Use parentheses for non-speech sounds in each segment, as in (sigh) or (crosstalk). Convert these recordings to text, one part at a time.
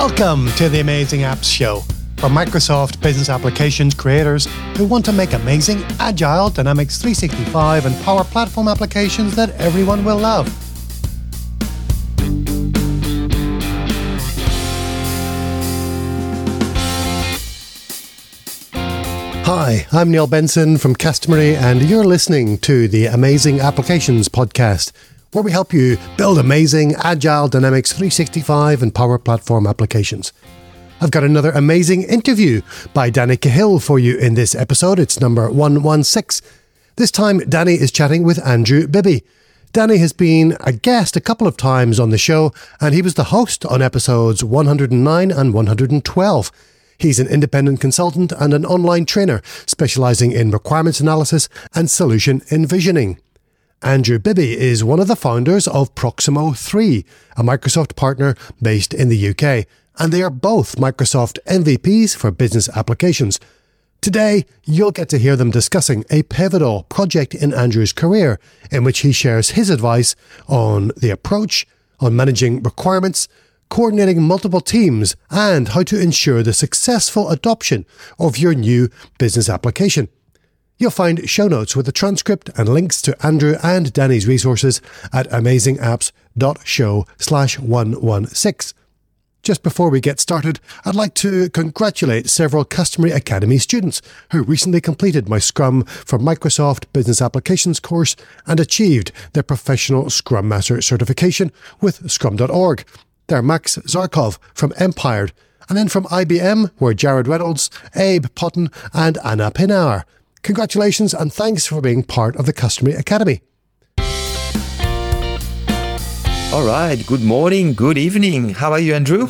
Welcome to the Amazing Apps Show for Microsoft Business Applications creators who want to make amazing, agile Dynamics 365 and Power Platform applications that everyone will love. Hi, I'm Neil Benson from Customery, and you're listening to the Amazing Applications podcast, where we help you build amazing, agile Dynamics 365 and Power Platform applications. I've got another amazing interview by Dani Kahil for you in this episode. It's number 116. This time, Dani is chatting with Andrew Bibby. Dani has been a guest a couple of times on the show, and he was the host on episodes 109 and 112. He's an independent consultant and an online trainer specializing in requirements analysis and solution envisioning. Andrew Bibby is one of the founders of Proximo 3, a Microsoft partner based in the UK, and they are both Microsoft MVPs for business applications. Today, you'll get to hear them discussing a pivotal project in Andrew's career in which he shares his advice on the approach, on managing requirements, coordinating multiple teams, and how to ensure the successful adoption of your new business application. You'll find show notes with a transcript and links to Andrew and Dani's resources at amazingapps.show slash 116. Just before we get started, I'd like to congratulate several Customery Academy students who recently completed my Scrum for Microsoft Business Applications course and achieved their professional Scrum Master certification with Scrum.org. They're Max Zarkov from Empired, and then from IBM were Jared Reynolds, Abe Potton, and Anna Pinar. Congratulations and thanks for being part of the Customery Academy. All right. Good morning. Good evening. How are you, Andrew?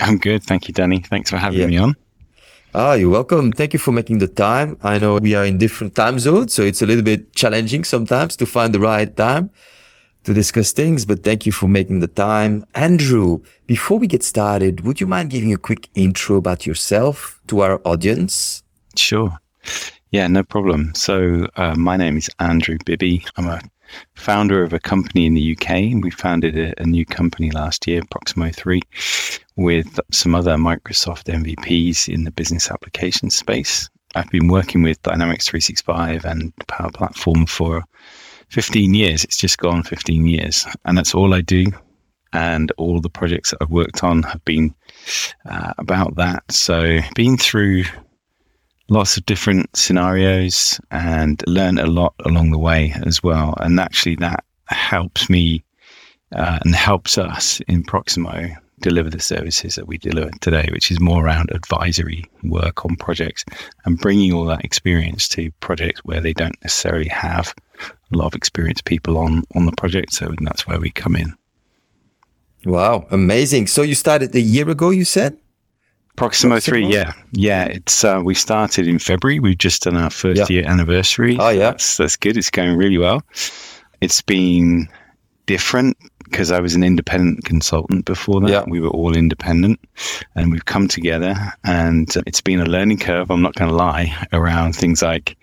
I'm good. Thank you, Dani. Thanks for having yeah. me on. Ah, you're welcome. Thank you for making the time. I know we are in different time zones, so it's a little bit challenging sometimes to find the right time to discuss things, but thank you for making the time. Andrew, before we get started, would you mind giving a quick intro about yourself to our audience? Sure. Yeah, no problem. So, uh, my name is Andrew Bibby. I'm a founder of a company in the UK. We founded a, a new company last year, Proximo 3, with some other Microsoft MVPs in the business application space. I've been working with Dynamics 365 and Power Platform for 15 years. It's just gone 15 years. And that's all I do. And all the projects that I've worked on have been uh, about that. So, been through lots of different scenarios and learned a lot along the way as well. And actually, that helps me uh, and helps us in Proximo deliver the services that we deliver today, which is more around advisory work on projects and bringing all that experience to projects where they don't necessarily have a lot of experienced people on on the project. So that's where we come in. Wow, amazing! So you started a year ago, you said. Proximo? 3, yeah. Yeah, it's uh, we started in February. We've just done our first yeah. year anniversary. Oh, yeah. That's, that's good. It's going really well. It's been different because I was an independent consultant before that. Yeah. We were all independent and we've come together and it's been a learning curve, I'm not going to lie, around things like,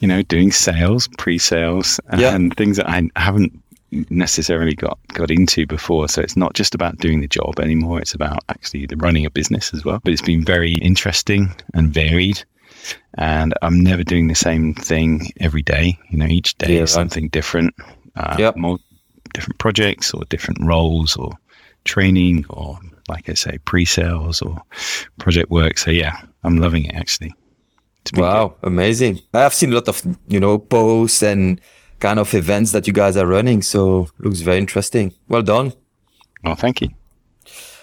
you know, doing sales, pre sales, yeah. and things that I haven't necessarily got got into before. So it's not just about doing the job anymore. It's about actually running a business as well. But it's been very interesting and varied. And I'm never doing the same thing every day. You know, each day yeah, is something different. Uh, yep. More different projects or different roles or training or like I say, pre-sales or project work. So yeah, I'm loving it actually. Wow, good. amazing. I've seen a lot of, you know, posts and kind of events that you guys are running. So looks very interesting. Well done. Well, thank you.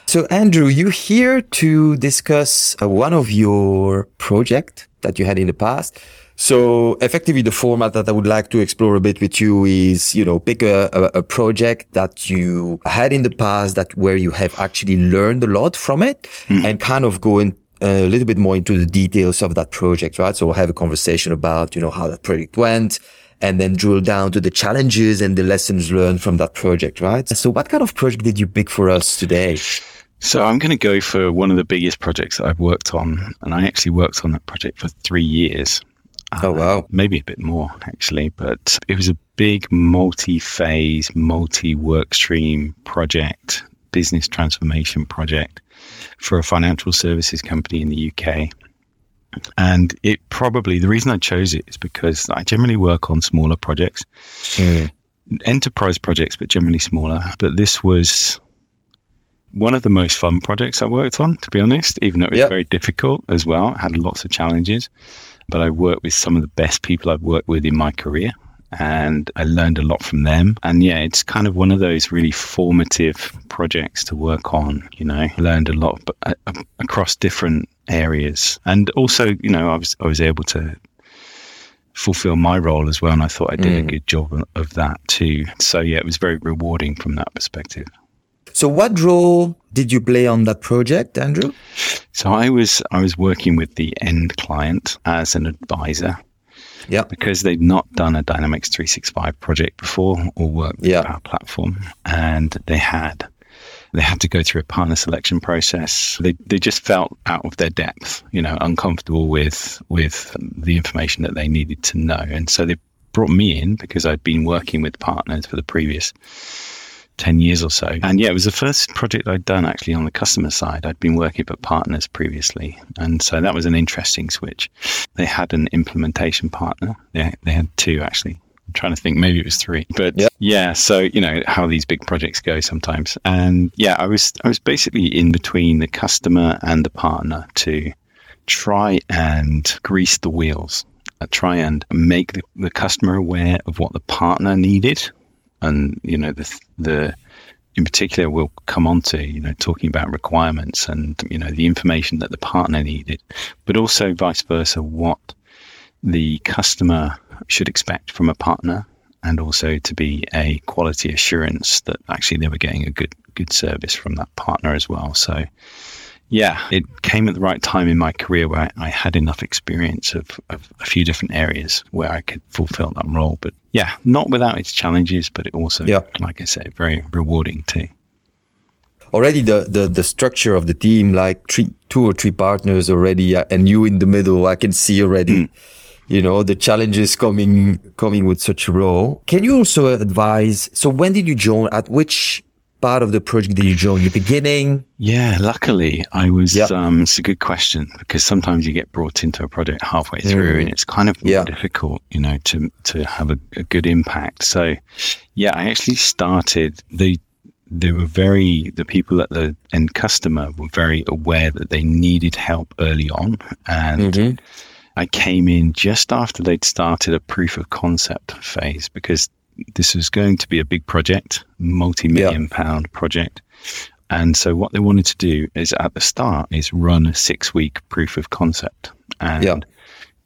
So Andrew, you're here to discuss uh, one of your project that you had in the past. So effectively the format that I would like to explore a bit with you is, you know, pick a, a, a, project that you had in the past that where you have actually learned a lot from it mm. and kind of go in a little bit more into the details of that project, right? So we'll have a conversation about, you know, how that project went and then drill down to the challenges and the lessons learned from that project, right? So what kind of project did you pick for us today? So I'm going to go for one of the biggest projects that I've worked on. And I actually worked on that project for three years. Oh, wow. Uh, maybe a bit more, actually. But it was a big multi phase, multi work stream project business transformation project for a financial services company in the UK. And it probably, the reason I chose it is because I generally work on smaller projects, mm. enterprise projects, but generally smaller. But this was one of the most fun projects I worked on, to be honest, even though it was yep. very difficult as well. It had lots of challenges, but I worked with some of the best people I've worked with in my career and I learned a lot from them. And yeah, it's kind of one of those really formative projects to work on. You know, learned a lot uh, across different areas, and also, you know, I was I was able to fulfill my role as well, and I thought I did mm. a good job of that too. So yeah, it was very rewarding from that perspective. So what role did you play on that project, Andrew? So I was I was working with the end client as an advisor yeah. Because they'd not done a Dynamics 365 project before or worked with our platform. And they had they had to go through a partner selection process. They they just felt out of their depth, you know, uncomfortable with with the information that they needed to know. And so they brought me in because I'd been working with partners for the previous 10 years or so. And yeah, it was the first project I'd done actually on the customer side. I'd been working for partners previously. And so that was an interesting switch. They had an implementation partner. They, they had two actually. I'm trying to think, maybe it was three. But yep. yeah, so you know how these big projects go sometimes. And yeah, I was I was basically in between the customer and the partner to try and grease the wheels. Uh, try and make the, the customer aware of what the partner needed and you know the the in particular we'll come on to you know talking about requirements and you know the information that the partner needed but also vice versa what the customer should expect from a partner and also to be a quality assurance that actually they were getting a good good service from that partner as well so yeah, it came at the right time in my career where I, I had enough experience of, of, a few different areas where I could fulfill that role. But yeah, not without its challenges, but it also, yeah. like I said, very rewarding too. Already the, the, the structure of the team, like three, two or three partners already, uh, and you in the middle, I can see already. You know the challenges coming coming with such a role. Can you also advise? So when did you join? At which part of the project did you join? The beginning? Yeah, luckily I was. Yep. Um, it's a good question because sometimes you get brought into a project halfway through, mm. and it's kind of yeah. difficult, you know, to to have a, a good impact. So, yeah, I actually started the they were very the people at the end customer were very aware that they needed help early on and mm-hmm. I came in just after they'd started a proof of concept phase because this was going to be a big project, multi-million yeah. pound project. And so what they wanted to do is at the start is run a six week proof of concept and yeah.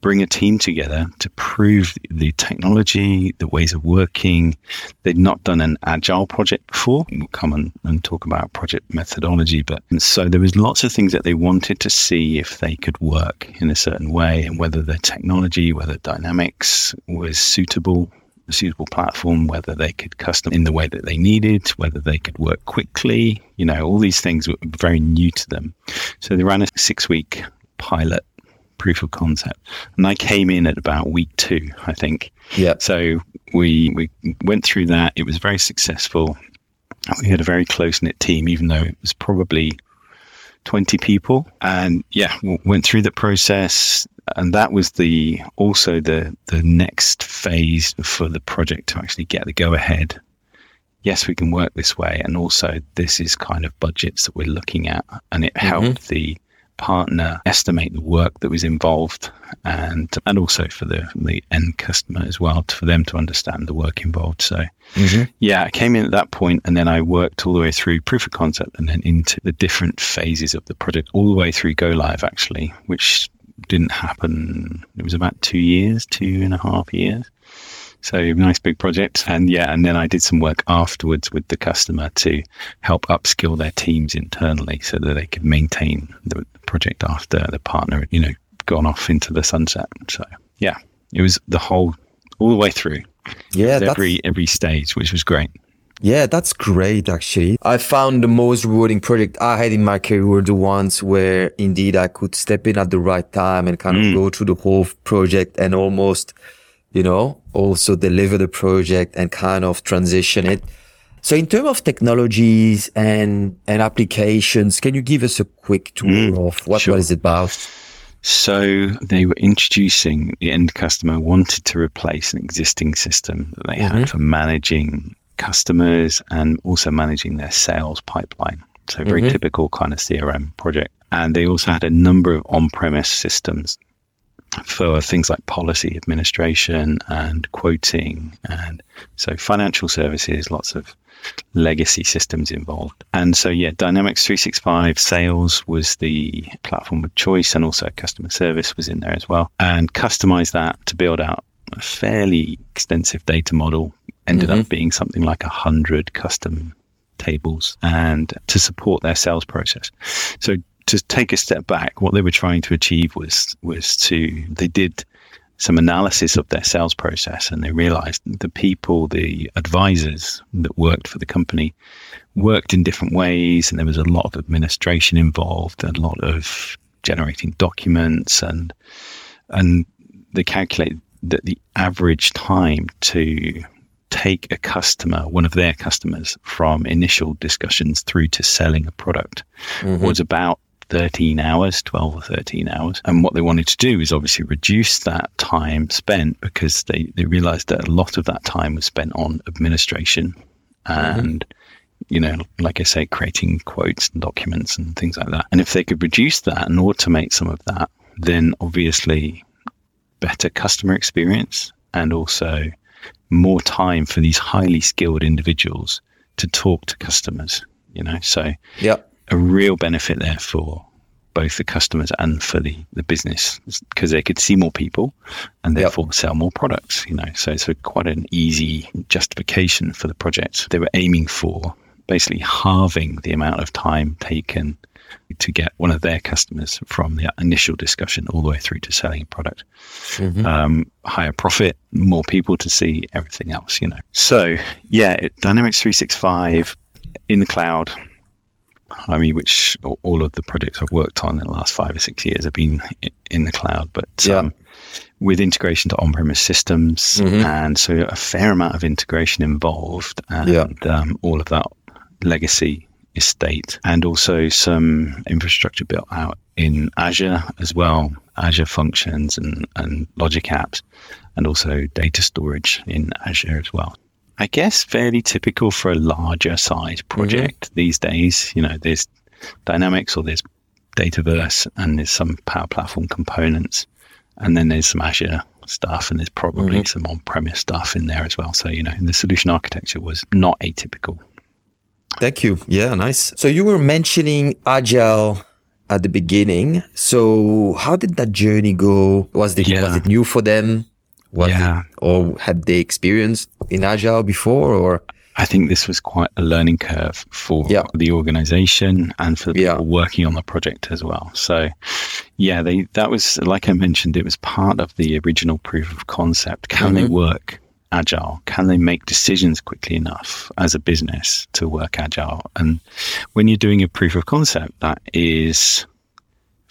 Bring a team together to prove the technology, the ways of working. They'd not done an agile project before. We'll come and, and talk about project methodology. But and so there was lots of things that they wanted to see if they could work in a certain way and whether the technology, whether dynamics was suitable a suitable platform, whether they could custom in the way that they needed, whether they could work quickly. You know, all these things were very new to them. So they ran a six week pilot proof of concept. And I came in at about week two, I think. Yeah. So we we went through that. It was very successful. We had a very close knit team, even though it was probably 20 people. And yeah, went through the process and that was the also the the next phase for the project to actually get the go ahead. Yes, we can work this way, and also this is kind of budgets that we're looking at, and it mm-hmm. helped the partner estimate the work that was involved, and and also for the the end customer as well, for them to understand the work involved. So, mm-hmm. yeah, I came in at that point, and then I worked all the way through proof of concept, and then into the different phases of the project, all the way through go live, actually, which didn't happen. It was about two years, two and a half years. So nice big project. And yeah, and then I did some work afterwards with the customer to help upskill their teams internally so that they could maintain the project after the partner, you know, gone off into the sunset. So yeah, it was the whole, all the way through. Yeah. Every, every stage, which was great. Yeah, that's great actually. I found the most rewarding project I had in my career were the ones where indeed I could step in at the right time and kind of mm. go through the whole project and almost, you know, also deliver the project and kind of transition it. So in terms of technologies and, and applications, can you give us a quick tour mm, of what, sure. what is it about? So they were introducing the end customer wanted to replace an existing system that they mm-hmm. had for managing customers and also managing their sales pipeline. So very mm-hmm. typical kind of CRM project. And they also had a number of on-premise systems for things like policy administration and quoting and so financial services, lots of legacy systems involved. And so, yeah, Dynamics 365 sales was the platform of choice and also customer service was in there as well. And customize that to build out a fairly extensive data model ended mm-hmm. up being something like a hundred custom tables and to support their sales process. So to take a step back, what they were trying to achieve was was to they did some analysis of their sales process and they realized the people, the advisors that worked for the company worked in different ways and there was a lot of administration involved, a lot of generating documents and and they calculated that the average time to take a customer, one of their customers, from initial discussions through to selling a product mm-hmm. was about 13 hours, 12 or 13 hours. And what they wanted to do is obviously reduce that time spent because they, they realized that a lot of that time was spent on administration and, mm-hmm. you know, like I say, creating quotes and documents and things like that. And if they could reduce that and automate some of that, then obviously better customer experience and also more time for these highly skilled individuals to talk to customers, you know. So yeah a real benefit there for both the customers and for the, the business because they could see more people and therefore yep. sell more products, you know. So it's a, quite an easy justification for the project. They were aiming for basically halving the amount of time taken to get one of their customers from the initial discussion all the way through to selling a product. Mm-hmm. Um, higher profit, more people to see everything else, you know. So yeah, it, Dynamics 365 in the cloud, I mean, which all of the projects I've worked on in the last five or six years have been in the cloud, but yeah. um, with integration to on-premise systems, mm-hmm. and so a fair amount of integration involved, and yeah. um, all of that legacy estate, and also some infrastructure built out in Azure as well, Azure functions and, and logic apps, and also data storage in Azure as well. I guess fairly typical for a larger size project mm-hmm. these days. You know, there's Dynamics or there's Dataverse and there's some Power Platform components. And then there's some Azure stuff and there's probably mm-hmm. some on-premise stuff in there as well. So, you know, the solution architecture was not atypical. Thank you. Yeah, nice. So you were mentioning Agile at the beginning. So how did that journey go? Was, the, yeah. was it new for them? Was yeah. It, or had they experienced in Agile before or? I think this was quite a learning curve for yeah. the organization and for the yeah. people working on the project as well. So, yeah, they that was like I mentioned, it was part of the original proof of concept. Can mm-hmm. they work agile? Can they make decisions quickly enough as a business to work agile? And when you're doing a proof of concept, that is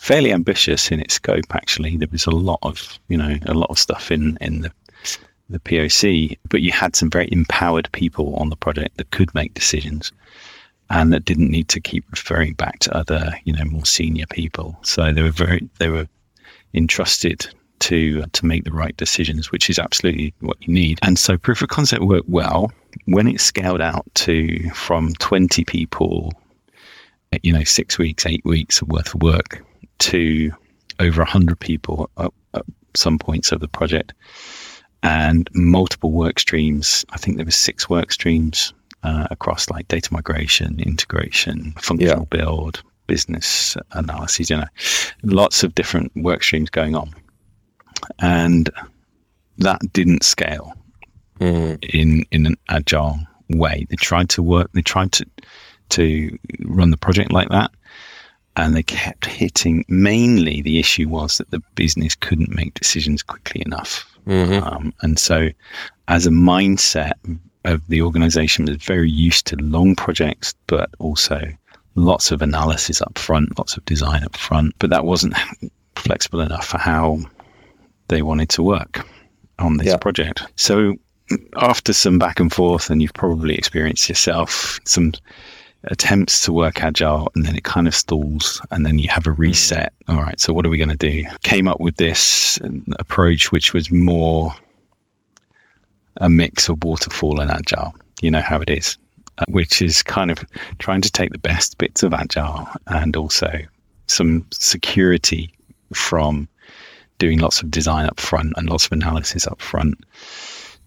fairly ambitious in its scope. Actually, there was a lot of you know a lot of stuff in in the the POC, but you had some very empowered people on the project that could make decisions and that didn't need to keep referring back to other, you know, more senior people. So they were very, they were entrusted to to make the right decisions, which is absolutely what you need. And so proof of concept worked well when it scaled out to from 20 people, you know, six weeks, eight weeks worth of work to over 100 people at, at some points of the project and multiple work streams. I think there were six work streams uh, across like data migration, integration, functional yeah. build, business analysis, you know, lots of different work streams going on. And that didn't scale mm. in, in an agile way. They tried to work, they tried to, to run the project like that and they kept hitting. Mainly, the issue was that the business couldn't make decisions quickly enough, mm-hmm. um, and so as a mindset of the organization was very used to long projects, but also lots of analysis up front, lots of design up front, but that wasn't (laughs) flexible enough for how they wanted to work on this yeah. project. So after some back and forth, and you've probably experienced yourself some attempts to work agile and then it kind of stalls and then you have a reset. All right so what are we going to do? Came up with this approach which was more a mix of waterfall and agile. You know how it is uh, which is kind of trying to take the best bits of agile and also some security from doing lots of design up front and lots of analysis up front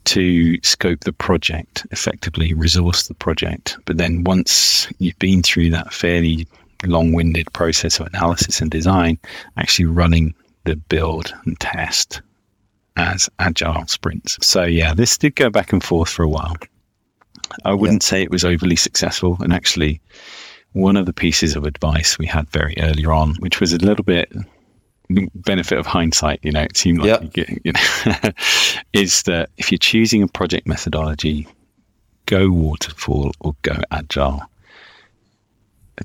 to scope the project effectively, resource the project. But then once you've been through that fairly long winded process of analysis and design, actually running the build and test as agile sprints. So yeah, this did go back and forth for a while. I wouldn't yeah. say it was overly successful. And actually, one of the pieces of advice we had very early on, which was a little bit benefit of hindsight, you know, it seemed like you, get, you know, (laughs) is that if you're choosing a project methodology, go waterfall or go agile.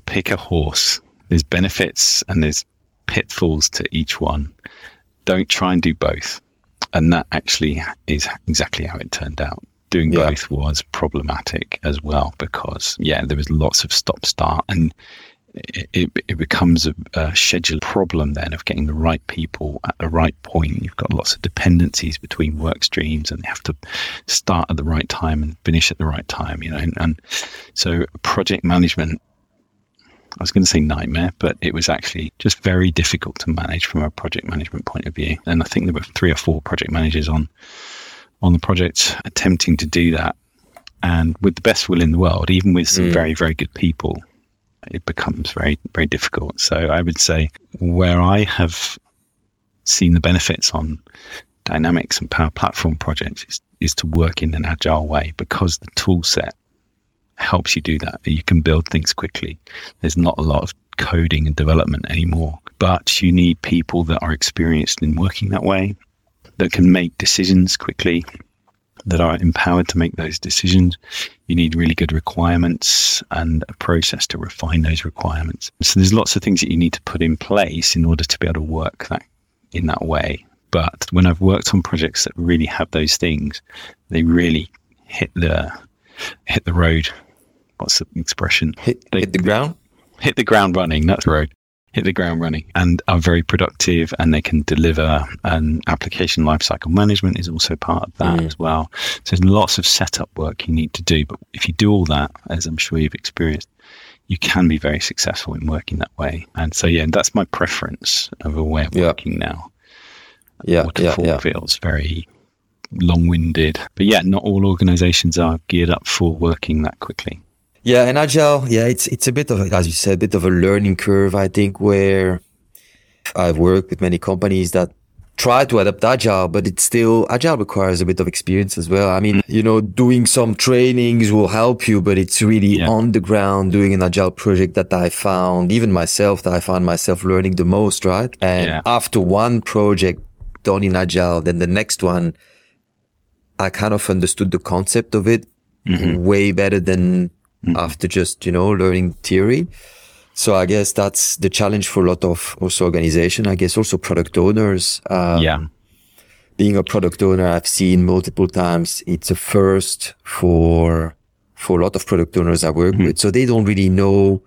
Pick a horse. There's benefits and there's pitfalls to each one. Don't try and do both. And that actually is exactly how it turned out. Doing yeah. both was problematic as well because, yeah, there was lots of stop start and it, it becomes a, a schedule problem then of getting the right people at the right point. You've got lots of dependencies between work streams and they have to start at the right time and finish at the right time, you know. And, and so project management, I was going to say nightmare, but it was actually just very difficult to manage from a project management point of view. And I think there were three or four project managers on on the project attempting to do that. And with the best will in the world, even with some mm. very, very good people, it becomes very, very difficult. So I would say where I have seen the benefits on Dynamics and Power Platform projects is, is to work in an agile way because the tool set helps you do that. You can build things quickly. There's not a lot of coding and development anymore, but you need people that are experienced in working that way, that can make decisions quickly, that are empowered to make those decisions. You need really good requirements and a process to refine those requirements. So there's lots of things that you need to put in place in order to be able to work that in that way. But when I've worked on projects that really have those things, they really hit the hit the road. What's the expression? Hit, they, hit the ground. Hit the ground running. That's the road hit the ground running and are very productive and they can deliver and application lifecycle management is also part of that mm. as well. So there's lots of setup work you need to do. But if you do all that, as I'm sure you've experienced, you can be very successful in working that way. And so, yeah, that's my preference of a way of yeah. working now. Yeah. Waterfall yeah, yeah. feels very long winded. But yeah, not all organizations are geared up for working that quickly. Yeah, and agile, yeah, it's it's a bit of, as you said, a bit of a learning curve. I think where I've worked with many companies that try to adapt agile, but it's still agile requires a bit of experience as well. I mean, you know, doing some trainings will help you, but it's really yeah. on the ground doing an agile project that I found, even myself, that I found myself learning the most, right? And yeah. after one project done in agile, then the next one, I kind of understood the concept of it mm-hmm. way better than mm. after just, you know, learning theory. So I guess that's the challenge for a lot of also organization. I guess also product owners. Uh, yeah. Being a product owner, I've seen multiple times it's a first for, for a lot of product owners I work mm-hmm. with. So they don't really know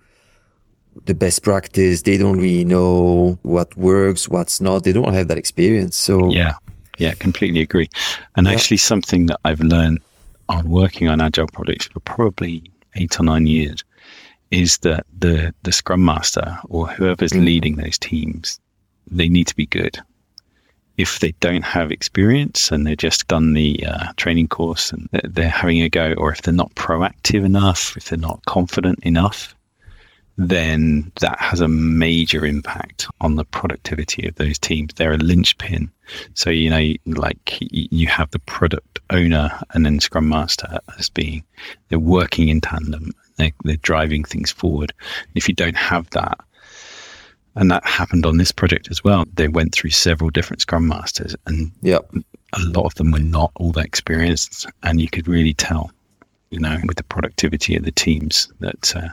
the best practice. They don't really know what works, what's not. They don't have that experience. So yeah, yeah, completely agree. And yeah. actually something that I've learned on working on agile projects for probably eight or nine years is that the the scrum master or whoever's mm. leading those teams they need to be good if they don't have experience and they've just done the uh, training course and they're having a go or if they're not proactive enough if they're not confident enough then that has a major impact on the productivity of those teams. They're a linchpin. So, you know, like you have the product owner and then Scrum Master as being, they're working in tandem. They're, they're driving things forward. If you don't have that, and that happened on this project as well. They went through several different Scrum Masters, and yep. a lot of them were not all that experienced. And you could really tell, you know, with the productivity of the teams that uh,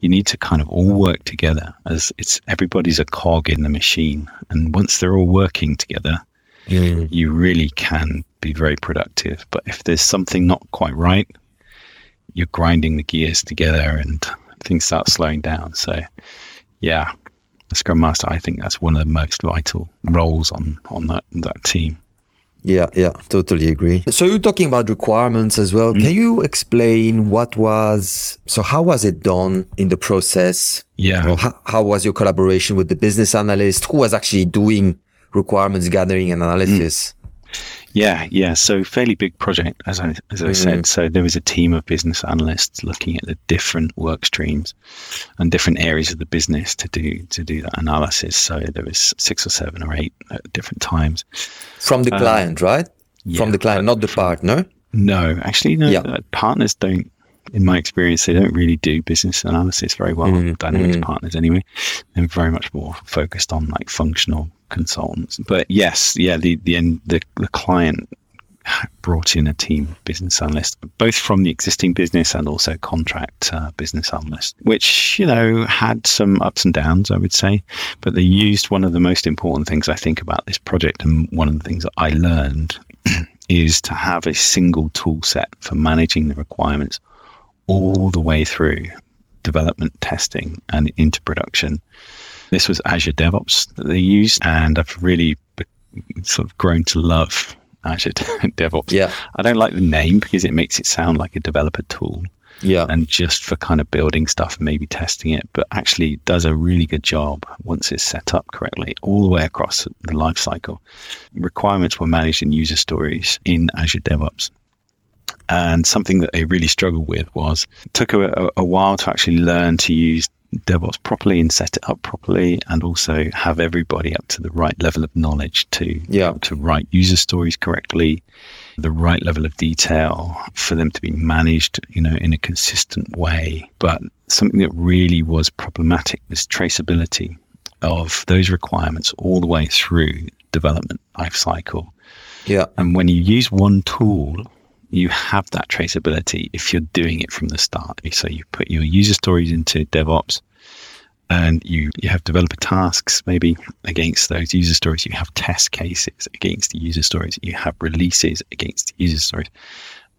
you need to kind of all work together as it's everybody's a cog in the machine. And once they're all working together, you really can be very productive. But if there's something not quite right, you're grinding the gears together and things start slowing down. So, yeah, the Scrum Master, I think that's one of the most vital roles on on that that team. Yeah, yeah, totally agree. So you're talking about requirements as well. Mm. Can you explain what was so how was it done in the process? Yeah. how, how, was your collaboration with the business analyst? Who was actually doing requirements gathering and analysis? Mm. Yeah, yeah. So fairly big project, as I as I mm. said. So there was a team of business analysts looking at the different work streams and different areas of the business to do to do that analysis. So there was six or seven or eight at different times. From the um, client, right? Yeah, From the client, not the partner. No, actually, no. Yeah. Uh, partners don't in my experience, they don't really do business analysis very well. Mm, Dynamics mm. partners, anyway, they're very much more focused on like functional consultants. But yes, yeah, the the the, the client brought in a team business analyst, both from the existing business and also contract uh, business analyst, which you know had some ups and downs, I would say. But they used one of the most important things I think about this project, and one of the things that I learned (clears throat) is to have a single tool set for managing the requirements all the way through development, testing, and into production. This was Azure DevOps that they used, and I've really sort of grown to love Azure (laughs) DevOps. Yeah. I don't like the name because it makes it sound like a developer tool. Yeah. And just for kind of building stuff, maybe testing it, but actually does a really good job once it's set up correctly all the way across the life cycle. Requirements were managed in user stories in Azure DevOps. And something that they really struggled with was it took a, a while to actually learn to use DevOps properly and set it up properly, and also have everybody up to the right level of knowledge to yeah. to write user stories correctly, the right level of detail for them to be managed, you know, in a consistent way. But something that really was problematic was traceability of those requirements all the way through development life cycle. Yeah. And when you use one tool you have that traceability if you're doing it from the start. So you put your user stories into DevOps and you, you have developer tasks maybe against those user stories. You have test cases against the user stories. You have releases against the user stories.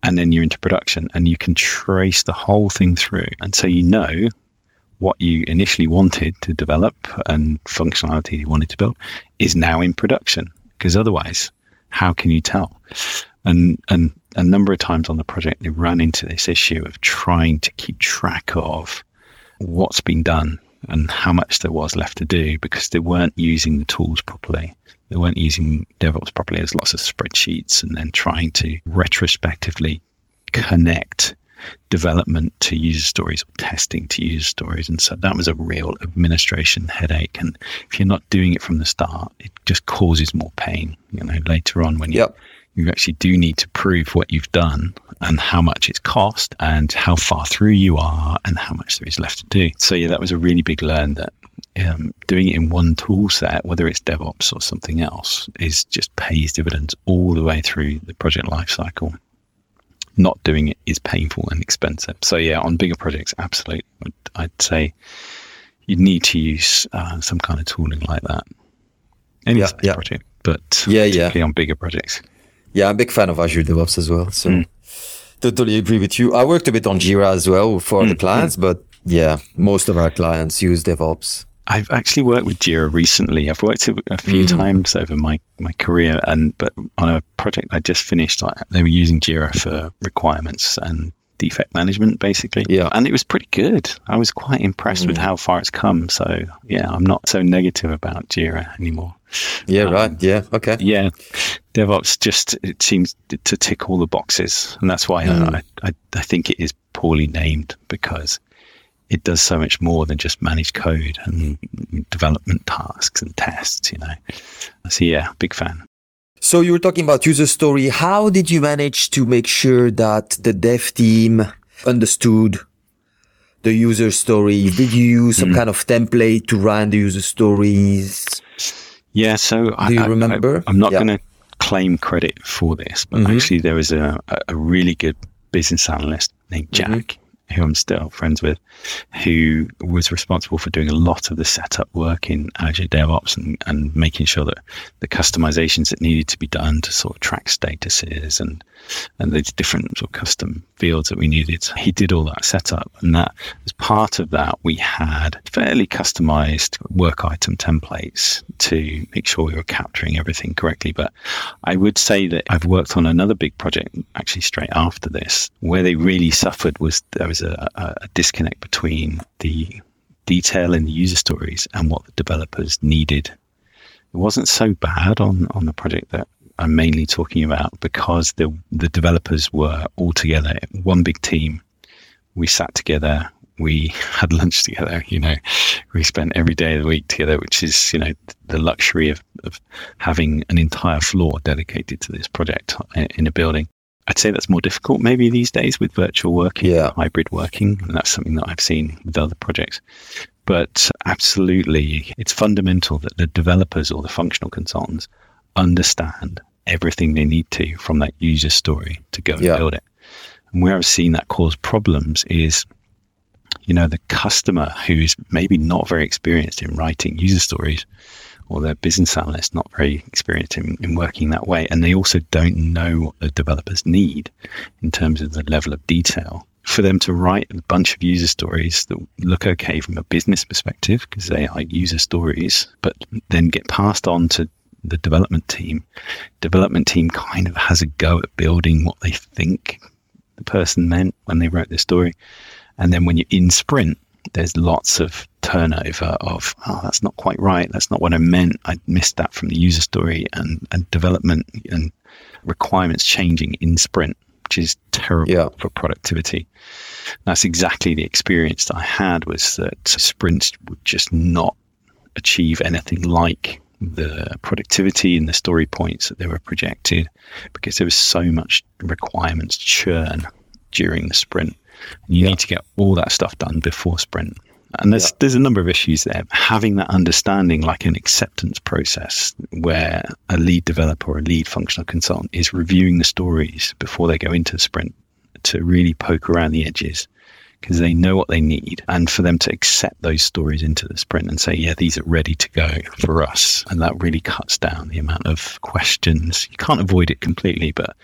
And then you're into production and you can trace the whole thing through. And so you know what you initially wanted to develop and functionality you wanted to build is now in production. Because otherwise, how can you tell? And and a number of times on the project, they ran into this issue of trying to keep track of what's been done and how much there was left to do because they weren't using the tools properly. They weren't using DevOps properly. There's lots of spreadsheets and then trying to retrospectively connect development to user stories or testing to user stories. And so that was a real administration headache. And if you're not doing it from the start, it just causes more pain, you know, later on when you yep you actually do need to prove what you've done and how much it's cost and how far through you are and how much there is left to do. So yeah, that was a really big learn that um, doing it in one tool set, whether it's DevOps or something else, is just pays dividends all the way through the project lifecycle. Not doing it is painful and expensive. So yeah, on bigger projects, absolutely, I'd say you need to use uh, some kind of tooling like that. Any yeah, yeah. project, but yeah, yeah. on bigger projects. Yeah, I'm a big fan of Azure DevOps as well. So mm. totally agree with you. I worked a bit on Jira as well for mm. the clients, mm. but yeah, most of our clients use DevOps. I've actually worked with Jira recently. I've worked a few mm. times over my, my career, and but on a project I just finished, I, they were using Jira for requirements and defect management, basically. Yeah, and it was pretty good. I was quite impressed mm. with how far it's come. So yeah, I'm not so negative about Jira anymore. Yeah, um, right. Yeah, okay. Yeah, DevOps just it seems to tick all the boxes, and that's why mm. I, I, I think it is poorly named because it does so much more than just manage code and development tasks and tests. You know, so yeah, big fan. So you were talking about user story. How did you manage to make sure that the dev team understood the user story? Did you use some mm. kind of template to run the user stories? Yeah. So do I, you remember? I, am not yeah. going to claim credit for this, but mm-hmm. actually there was a, a really good business analyst named mm-hmm. Jack. Mm-hmm. Who I'm still friends with, who was responsible for doing a lot of the setup work in Azure DevOps and, and making sure that the customizations that needed to be done to sort of track statuses and and these different sort of custom fields that we needed. He did all that setup, and that as part of that, we had fairly customized work item templates to make sure we were capturing everything correctly. But I would say that I've worked on another big project actually straight after this, where they really suffered was there was a, a disconnect between the detail in the user stories and what the developers needed. It wasn't so bad on, on the project that I'm mainly talking about because the the developers were all together, one big team. We sat together, we (laughs) had lunch together, you know, we spent every day of the week together, which is, you know, the luxury of, of having an entire floor dedicated to this project in a building. I'd say that's more difficult maybe these days with virtual working, yeah. hybrid working. And that's something that I've seen with other projects. But absolutely, it's fundamental that the developers or the functional consultants understand everything they need to from that user story to go and Yeah. build it. And where I've seen that cause problems is, you know, the customer who's maybe not very experienced in writing user stories or their business analyst not very experienced in, in working that way. And they also don't know what the developers need in terms of the level of detail. For them to write a bunch of user stories that look okay from a business perspective, because they are user stories, but then get passed on to the development team. Development team kind of has a go at building what they think the person meant when they wrote the story. And then when you're in sprint, there's lots of turnover of, oh, that's not quite right. That's not what I meant. I missed that from the user story and, and development and requirements changing in sprint, which is terrible Yeah. for productivity. That's exactly the experience that I had was that sprints would just not achieve anything like the productivity and the story points that they were projected because there was so much requirements churn during the sprint. And you Yeah. need to get all that stuff done before sprint. And there's Yeah. there's a number of issues there. Having that understanding, like an acceptance process, where a lead developer or a lead functional consultant is reviewing the stories before they go into the sprint to really poke around the edges because they know what they need and for them to accept those stories into the sprint and say, yeah, these are ready to go for us. And that really cuts down the amount of questions. You can't avoid it completely, but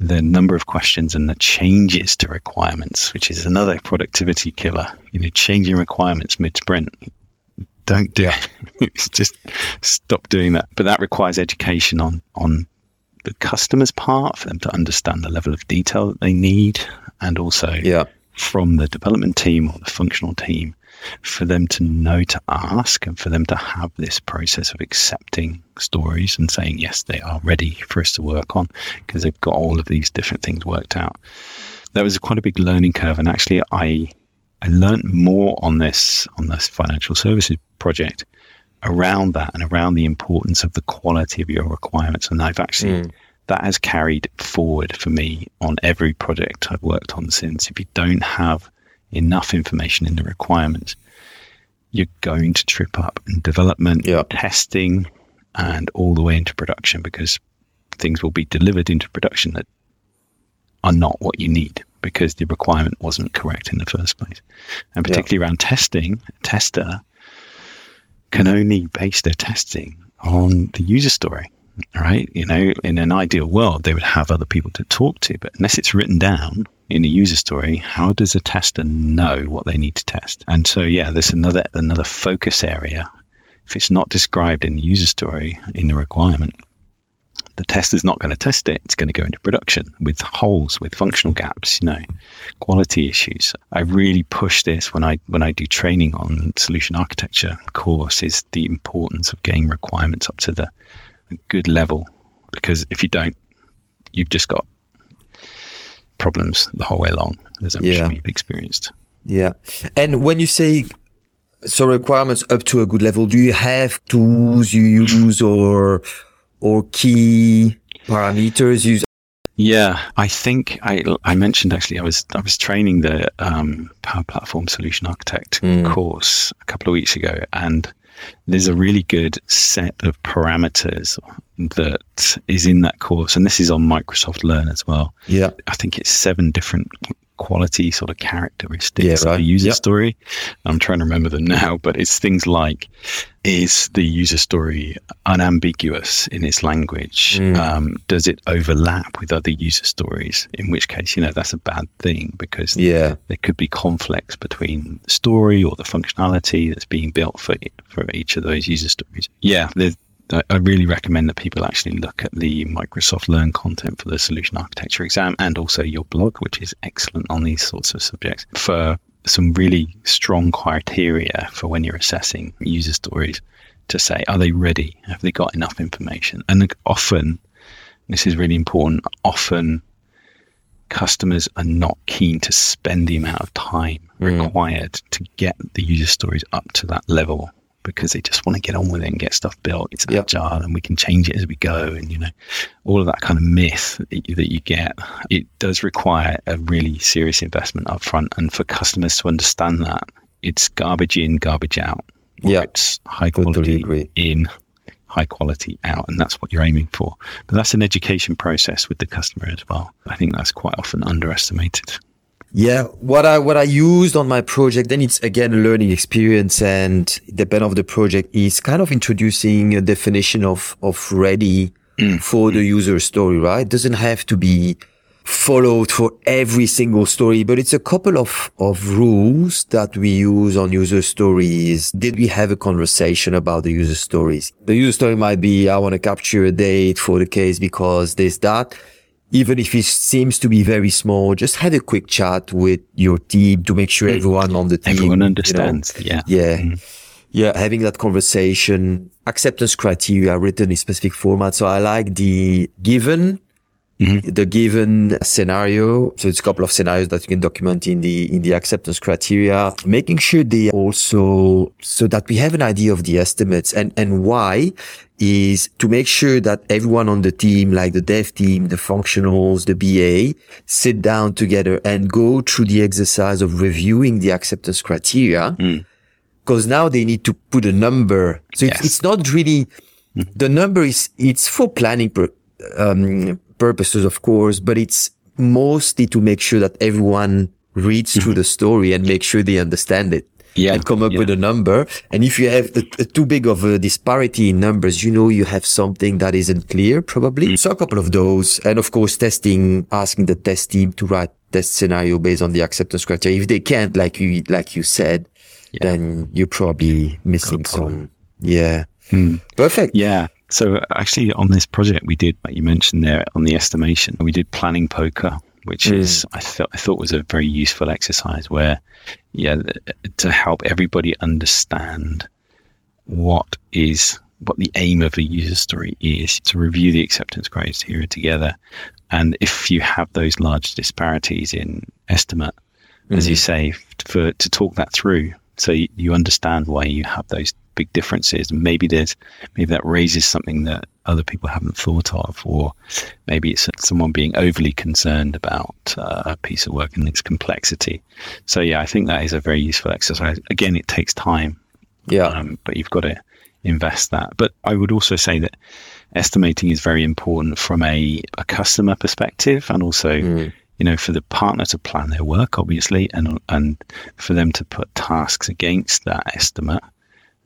the number of questions and the changes to requirements, which is another productivity killer, you know, changing requirements mid sprint. Don't do it. (laughs) Just stop doing that. But that requires education on, on the customer's part for them to understand the level of detail that they need and also Yeah. From the development team or the functional team for them to know to ask and for them to have this process of accepting stories and saying yes they are ready for us to work on because they've got all of these different things worked out that was quite a big learning curve and actually i i learned more on this on this financial services project around that and around the importance of the quality of your requirements and i've actually Mm. That has carried forward for me on every project I've worked on since. If you don't have enough information in the requirements, you're going to trip up in development, Yeah. testing, and all the way into production because things will be delivered into production that are not what you need because the requirement wasn't correct in the first place. And Yeah. particularly around testing, a tester can only base their testing on the user story right? You know, in an ideal world, they would have other people to talk to, but unless it's written down in a user story, how does a tester know what they need to test? And so, yeah, there's another another focus area. If it's not described in the user story in the requirement, the tester's not going to test it. It's going to go into production with holes, with functional gaps, you know, quality issues. I really push this when I when I do training on solution architecture course is the importance of getting requirements up to the a good level because if you don't, you've just got problems the whole way along, as I'm Yeah. sure you've experienced. Yeah. And when you say so requirements up to a good level, do you have tools you use or or key parameters you use? Yeah, I think I I mentioned actually I was I was training the um, Power Platform Solution Architect Mm. course a couple of weeks ago, and there's a really good set of parameters that is in that course, and this is on Microsoft Learn as well. Yeah. I think it's seven different quality sort of characteristics Yeah, of a user Yep. story. I'm trying to remember them now, but it's things like is the user story unambiguous in its language? Mm. Um, does it overlap with other user stories? In which case, you know, that's a bad thing because Yeah. there could be conflicts between the story or the functionality that's being built for for each of those user stories. Yeah, there's- I I really recommend that people actually look at the Microsoft Learn content for the solution architecture exam and also your blog, which is excellent on these sorts of subjects for some really strong criteria for when you're assessing user stories to say, are they ready? Have they got enough information? And often, this is really important, often customers are not keen to spend the amount of time Mm. required to get the user stories up to that level because they just want to get on with it and get stuff built. It's Yep. agile and we can change it as we go. And, you know, all of that kind of myth that you, that you get, it does require a really serious investment up front. And for customers to understand that, it's garbage in, garbage out. Yeah. It's high quality in, high quality out. And that's what you're aiming for. But that's an education process with the customer as well. I think that's quite often underestimated. Yeah, what I what I used on my project, then it's again a learning experience, and depend of the project is kind of introducing a definition of of ready mm. for the mm. user story. Right, it doesn't have to be followed for every single story, but it's a couple of of rules that we use on user stories. Did we have a conversation about the user stories? The user story might be I want to capture a date for the case because there's that even if it seems to be very small, just have a quick chat with your team to make sure mm. everyone on the team, Everyone you know, understands. yeah. yeah. Mm. Yeah. Having that conversation, acceptance criteria written in specific format. So I like the given, Mm-hmm. the given scenario. So it's a couple of scenarios that you can document in the, in the acceptance criteria, making sure they also, so that we have an idea of the estimates and, and why is to make sure that everyone on the team, like the dev team, the functionals, the BA, sit down together and go through the exercise of reviewing the acceptance criteria. Mm. Because now they need to put a number. So it's, Yes. it's not really, mm. the number is, it's for planning pur- um, purposes, of course, but it's mostly to make sure that everyone reads through the story and make sure they understand it Yeah, and come up yeah. with a number. And if you have a, a too big of a disparity in numbers, you know you have something that isn't clear, probably. Mm. So a couple of those. And of course, testing, asking the test team to write test scenario based on the acceptance criteria. If they can't, like you, like you said, then you're probably missing some. Yeah. Perfect. Hmm. Yeah. So actually, on this project, we did, like you mentioned there, on the estimation, we did planning poker, which hmm. is I thought I thought was a very useful exercise where, yeah, to help everybody understand what is what the aim of a user story is to review the acceptance criteria together, and if you have those large disparities in estimate, as you hmm. say, for to talk that through, so you, you understand why you have those big differences. And maybe there's maybe that raises something that other people haven't thought of, or maybe it's someone being overly concerned about uh, a piece of work and its complexity. So yeah, I think that is a very useful exercise. Again, it takes time, Yeah. um, but you've got to invest that. But I would also say that estimating is very important from a, a customer perspective and also you know for the partner to plan their work obviously and and for them to put tasks against that estimate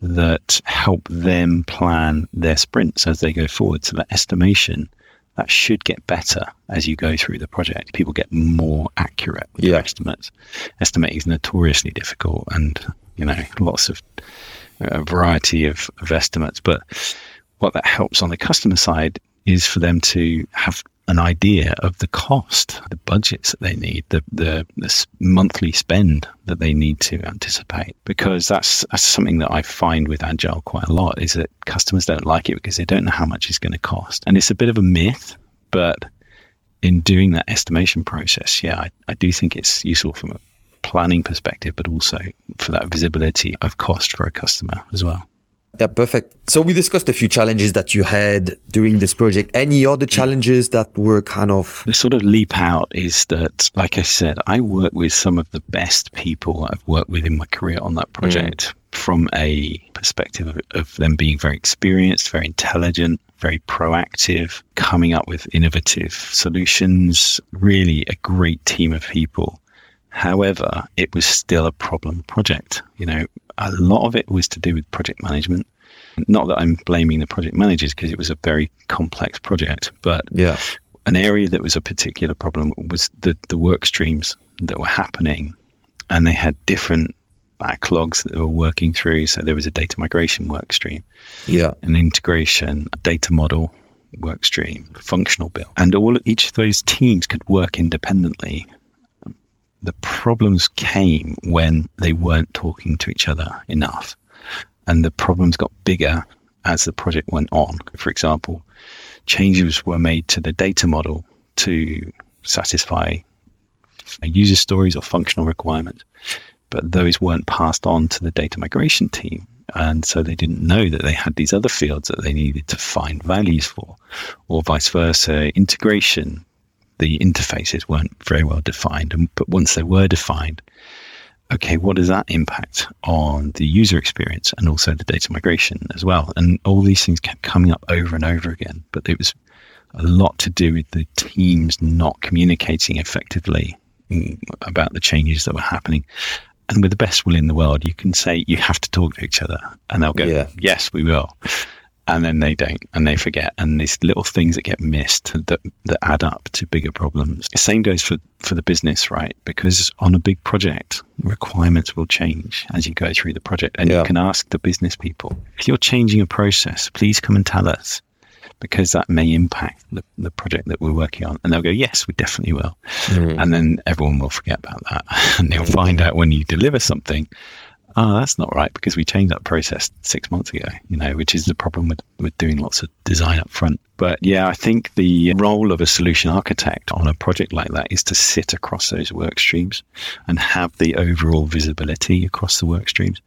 that help them plan their sprints as they go forward. So that estimation that should get better as you go through the project. People get more accurate with their estimates. Estimating is notoriously difficult and you know lots of a variety of, of estimates. But what that helps on the customer side is for them to have an idea of the cost, the budgets that they need, the, the, the monthly spend that they need to anticipate. Because that's, that's something that I find with Agile quite a lot is that customers don't like it because they don't know how much it's going to cost. And it's a bit of a myth, but in doing that estimation process, yeah, I, I do think it's useful from a planning perspective, but also for that visibility of cost for a customer as well. Yeah, perfect. So we discussed a few challenges that you had during this project. Any other challenges that were kind of The sort of leap out is that, like I said, I work with some of the best people I've worked with in my career on that project mm. from a perspective of, of them being very experienced, very intelligent, very proactive, coming up with innovative solutions, really a great team of people However, it was still a problem project. You know, a lot of it was to do with project management. Not that I'm blaming the project managers because it was a very complex project, but Yeah. an area that was a particular problem was the, the work streams that were happening and they had different backlogs that they were working through. So there was a data migration work stream, Yeah. an integration, a data model work stream, functional build. And all each of those teams could work independently. The problems came when they weren't talking to each other enough. And the problems got bigger as the project went on. For example, changes were made to the data model to satisfy a user stories or functional requirements, but those weren't passed on to the data migration team. And so they didn't know that they had these other fields that they needed to find values for, or vice versa. Integration, the interfaces weren't very well defined. And, but once they were defined, okay, what does that impact on the user experience and also the data migration as well? And all these things kept coming up over and over again. But it was a lot to do with the teams not communicating effectively mm, about the changes that were happening. And with the best will in the world, you can say you have to talk to each other, and they'll go, Yeah. "Yes, we will," and then they don't, and they forget, and these little things that get missed that that add up to bigger problems. The same goes for for the business, right? Because on a big project, requirements will change as you go through the project, and Yeah. you can ask the business people if you're changing a process, please come and tell us because that may impact the, the project that we're working on. And they'll go, yes, we definitely will. Mm. And then everyone will forget about that. (laughs) And they'll find out when you deliver something, oh, that's not right because we changed that process six months ago, you know, which is the problem with, with doing lots of design up front. But yeah, I think the role of a solution architect on a project like that is to sit across those work streams and have the overall visibility across the work streams.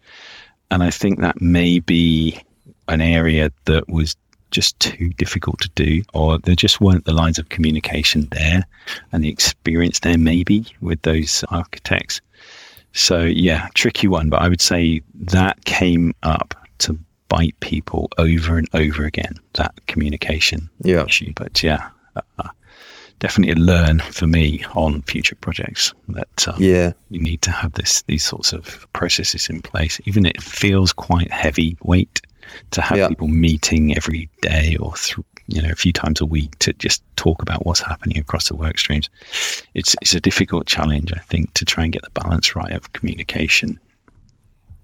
And I think that may be an area that was just too difficult to do, or there just weren't the lines of communication there and the experience there, maybe with those architects. So, yeah, tricky one, but I would say that came up to bite people over and over again, that communication Yeah. issue. But yeah, uh, definitely a learn for me on future projects that um, Yeah. you need to have this these sorts of processes in place. Even it feels quite heavy weight to have Yeah. people meeting every day or through you know a few times a week to just talk about what's happening across the work streams. It's it's a difficult challenge, I think, to try and get the balance right of communication.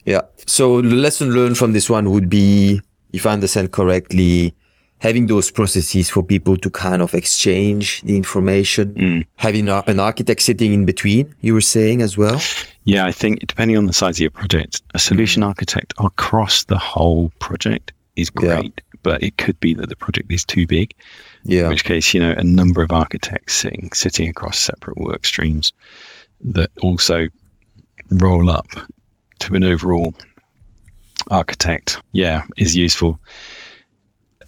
Yeah. So the lesson learned from this one would be, if I understand correctly, having those processes for people to kind of exchange the information, mm. having an architect sitting in between, you were saying as well. Yeah, I think depending on the size of your project, a solution architect across the whole project is Yeah. But it could be that the project is too big. Yeah. In which case, you know, a number of architects sitting sitting across separate work streams that also roll up to an overall architect, yeah, is useful.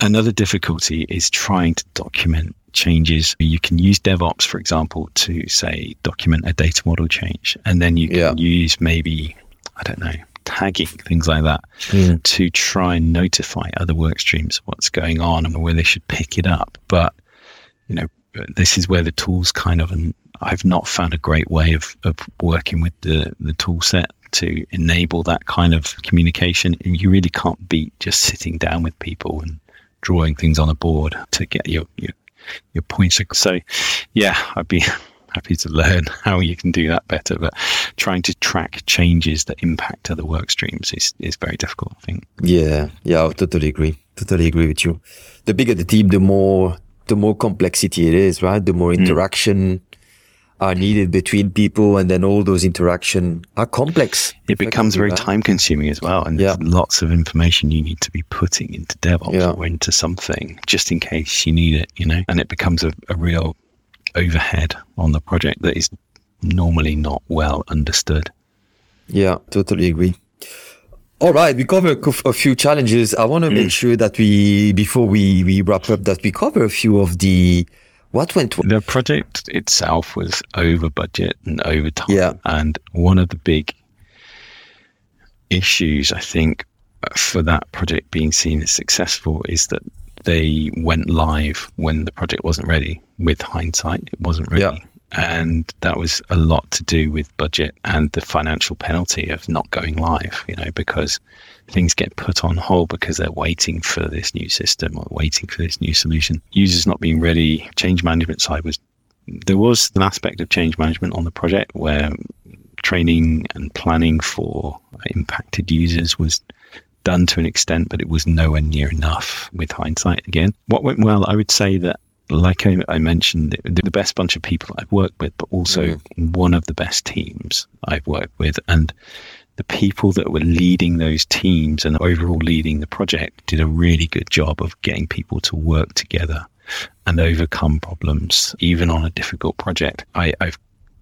Another difficulty is trying to document changes. You can use DevOps, for example, to say document a data model change, and then you can Yeah. use maybe I don't know tagging things like that hmm. to try and notify other work streams what's going on and where they should pick it up. But you know, this is where the tools kind of and I've not found a great way of, of working with the the tool set to enable that kind of communication. And you really can't beat just sitting down with people and drawing things on a board to get your your, your points. So, yeah, I'd be happy to learn (laughs) how you can do that better. But trying to track changes that impact other work streams is, is very difficult, I think. Yeah, yeah, I totally agree. Totally agree with you. The bigger the team, the more the more complexity it is, right? The more mm. interaction are needed between people, and then all those interaction are complex. It becomes very right? time consuming as well. And Yeah. there's lots of information you need to be putting into DevOps Yeah. or into something just in case you need it, you know, and it becomes a, a real overhead on the project that is normally not well understood. Yeah, totally agree. All right, we cover a few challenges. I want to make mm. sure that we, before we, we wrap up, that we cover a few of the what went The project itself was over budget and over time. Yeah. And one of the big issues, I think, for that project being seen as successful is that they went live when the project wasn't ready. With hindsight, it wasn't ready. Yeah. and that was a lot to do with budget and the financial penalty of not going live. You know, because things get put on hold because they're waiting for this new system or waiting for this new solution. Users not being ready. Change management side was there was an aspect of change management on the project where training and planning for impacted users was done to an extent, but it was nowhere near enough with hindsight again. What went well, I would say that, like I, I mentioned, the, the, best bunch of people I've worked with, but also mm. one of the best teams I've worked with. And the people that were leading those teams and overall leading the project did a really good job of getting people to work together and overcome problems, even on a difficult project. I, I've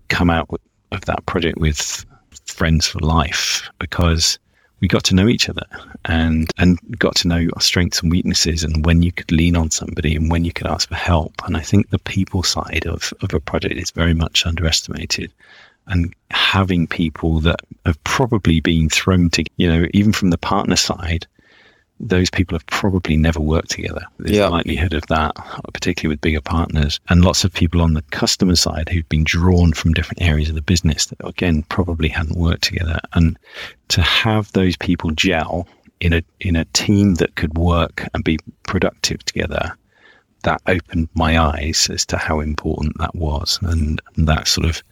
come out of that project with friends for life because we got to know each other and and got to know our strengths and weaknesses and when you could lean on somebody and when you could ask for help. And I think the people side of, of a project is very much underestimated. And having people that have probably been thrown to, you know, even from the partner side, those people have probably never worked together. There's yeah. a likelihood of that, particularly with bigger partners. And lots of people on the customer side who've been drawn from different areas of the business that, again, probably hadn't worked together. And to have those people gel in a, in a team that could work and be productive together, that opened my eyes as to how important that was. And, and that sort of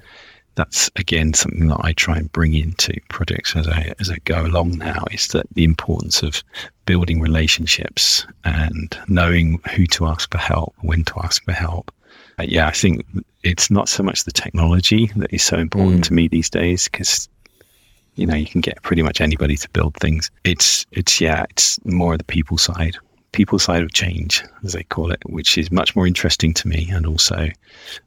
that's again something that I try and bring into projects as I as I go along now is that the importance of building relationships and knowing who to ask for help, when to ask for help. Uh, yeah, I think it's not so much the technology that is so important mm. to me these days because you know you can get pretty much anybody to build things. It's it's yeah, it's more the people side people side of change, as they call it, which is much more interesting to me and also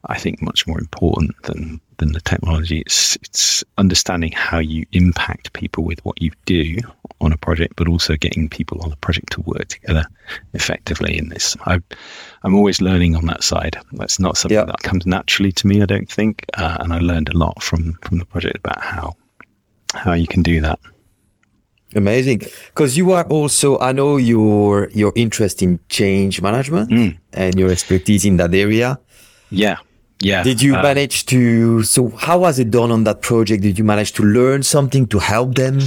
I think much more important than than the technology. It's it's understanding how you impact people with what you do on a project, but also getting people on a project to work together effectively in this. I, I'm always learning on that side. That's not something yeah. that comes naturally to me, I don't think. Uh, and I learned a lot from from the project about how how you can do that. Amazing. Because you are also, I know your your interest in change management mm. and your expertise in that area. Yeah. Yeah. Did you uh, manage to, so how was it done on that project? Did you manage to learn something to help them?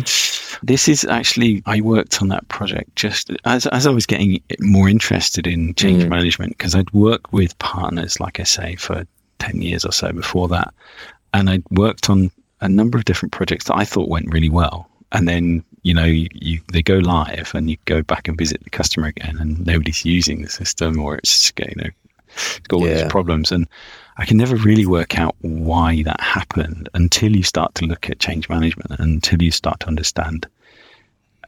This is actually, I worked on that project just as, as I was getting more interested in change mm. management because I'd worked with partners, like I say, for 10 years or so before that. And I'd worked on a number of different projects that I thought went really well. And then you know, you, you, they go live and you go back and visit the customer again, and nobody's using the system, or it's you know, it's got all yeah. these problems, and I can never really work out why that happened until you start to look at change management, until you start to understand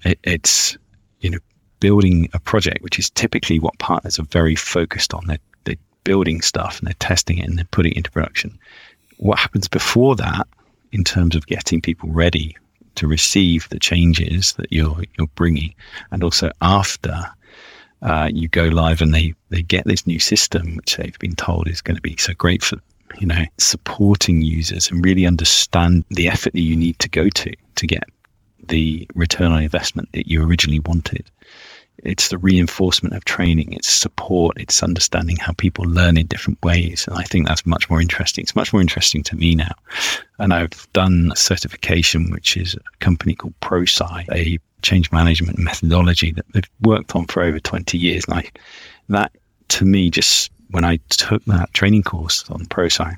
it, it's you know building a project, which is typically what partners are very focused on. They're, they're building stuff and they're testing it and they're putting it into production. What happens before that, in terms of getting people ready to receive the changes that you're you're bringing, and also after uh, you go live and they they get this new system, which they've been told is going to be so great for you know supporting users and really understand the effort that you need to go to to get the return on investment that you originally wanted it's the reinforcement of training, it's support, it's understanding how people learn in different ways. And I think that's much more interesting. It's much more interesting to me now. And I've done a certification, which is a company called ProSci, a change management methodology that they've worked on for over 20 years. And I, that to me, just when I took that training course on ProSci,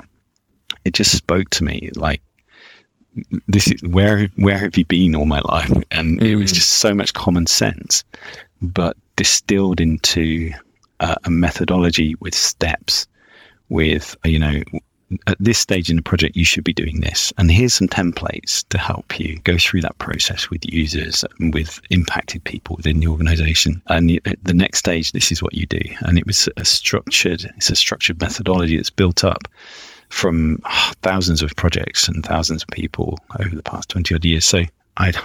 it just spoke to me like, this is where where have you been all my life and mm. it was mm. just so much common sense but distilled into uh, a methodology with steps, with, you know, at this stage in the project, you should be doing this. And here's some templates to help you go through that process with users and with impacted people within the organization. And the next stage, this is what you do. And it was a structured, it's a structured methodology that's built up from oh, thousands of projects and thousands of people over the past 20 odd years. So I'd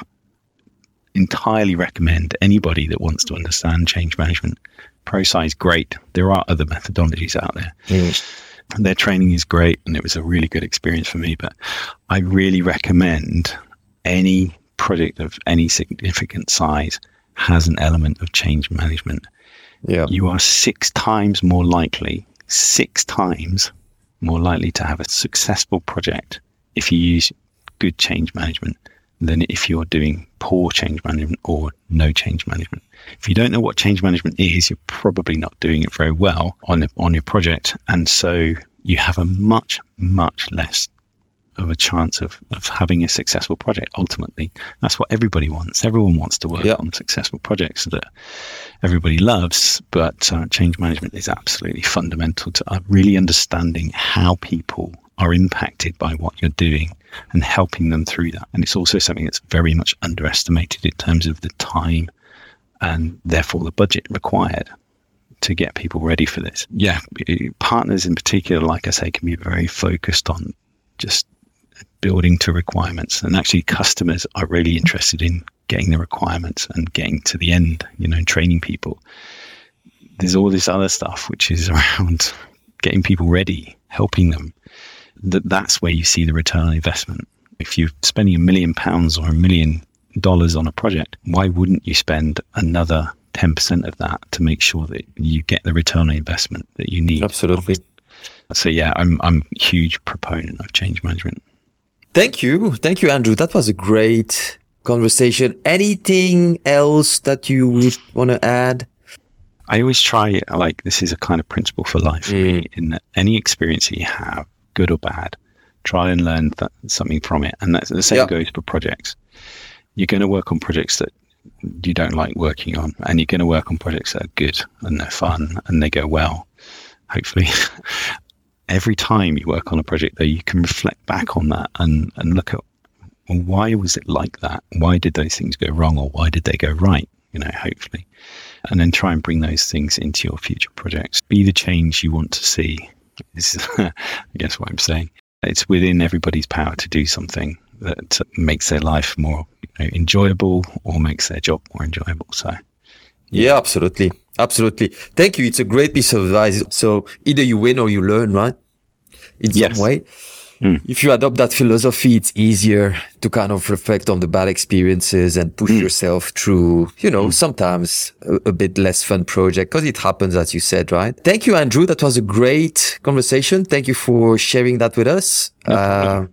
entirely recommend anybody that wants to understand change management. ProSci is great. There are other methodologies out there. Mm. Their training is great, and it was a really good experience for me. But I really recommend any project of any significant size has an element of change management. Yeah. You are six times more likely, six times more likely to have a successful project if you use good change management than if you're doing poor change management or no change management. If you don't know what change management is, you're probably not doing it very well on on your project, and so you have a much much less of a chance of, of having a successful project ultimately. That's what everybody wants. Everyone wants to work Yeah. on successful projects that everybody loves, but uh, change management is absolutely fundamental to uh, really understanding how people are impacted by what you're doing and helping them through that. And it's also something that's very much underestimated in terms of the time and therefore the budget required to get people ready for this. Yeah, partners in particular, like I say, can be very focused on just building to requirements. And actually, customers are really interested in getting the requirements and getting to the end, you know, training people. There's all this other stuff which is (laughs) around getting people ready, helping them. That that's where you see the return on investment. If you're spending a million pounds or a million dollars on a project, why wouldn't you spend another 10% of that to make sure that you get the return on investment that you need? Absolutely. So yeah, I'm I'm a huge proponent of change management. Thank you. Thank you, Andrew. That was a great conversation. Anything else that you would want to add? I always try like this is a kind of principle for life mm. really, in that any experience that you have, good or bad, try and learn that, something from it. And that's, the same Yeah. goes for projects. You're going to work on projects that you don't like working on, and you're going to work on projects that are good and they're fun and they go well. Hopefully, (laughs) every time you work on a project, though, you can reflect back on that and and look at well, why was it like that? Why did those things go wrong, or why did they go right? You know, hopefully, and then try and bring those things into your future projects. Be the change you want to see. Is (laughs) I guess what I'm saying. It's within everybody's power to do something that makes their life more you know, enjoyable or makes their job more enjoyable. So, Yeah, absolutely. Absolutely. Thank you. It's a great piece of advice. So either you win or you learn, right? In Yes. some way. Mm. If you adopt that philosophy, it's easier to kind of reflect on the bad experiences and push yourself through, you know, sometimes a, a bit less fun project because it happens, as you said, right? Thank you, Andrew. That was a great conversation. Thank you for sharing that with us. uh,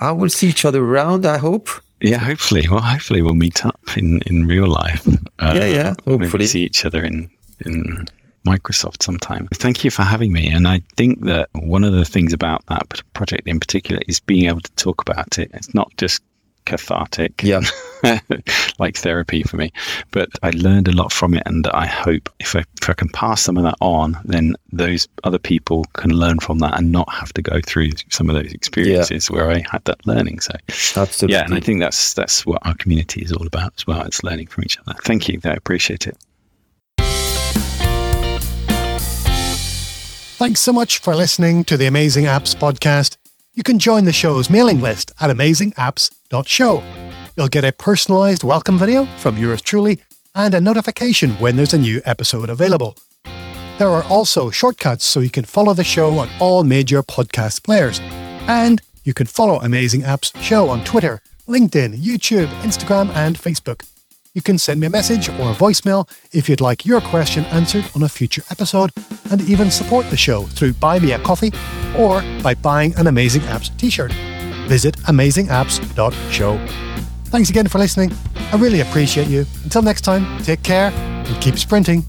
I will see each other around, I hope. yeah, hopefully, well, hopefully we'll meet up in, in real life. Uh, Yeah, yeah, maybe hopefully. see each other in in Microsoft sometime. Thank you for having me. And I think that one of the things about that project in particular is being able to talk about it. It's not just cathartic, Yeah. (laughs) like therapy for me, but I learned a lot from it. And I hope if I, if I can pass some of that on, then those other people can learn from that and not have to go through some of those experiences where I had that learning. So Absolutely. yeah, and I think that's that's what our community is all about as well. It's learning from each other. Thank you. I appreciate it. Thanks so much for listening to the Amazing Apps podcast. You can join the show's mailing list at amazingapps.show. You'll get a personalized welcome video from yours truly and a notification when there's a new episode available. There are also shortcuts so you can follow the show on all major podcast players. And you can follow Amazing Apps Show on Twitter, LinkedIn, YouTube, Instagram, and Facebook. You can send me a message or a voicemail if you'd like your question answered on a future episode, and even support the show through Buy Me a Coffee or by buying an Amazing Apps t shirt. Visit amazingapps.show. Thanks again for listening. I really appreciate you. Until next time, take care and keep sprinting.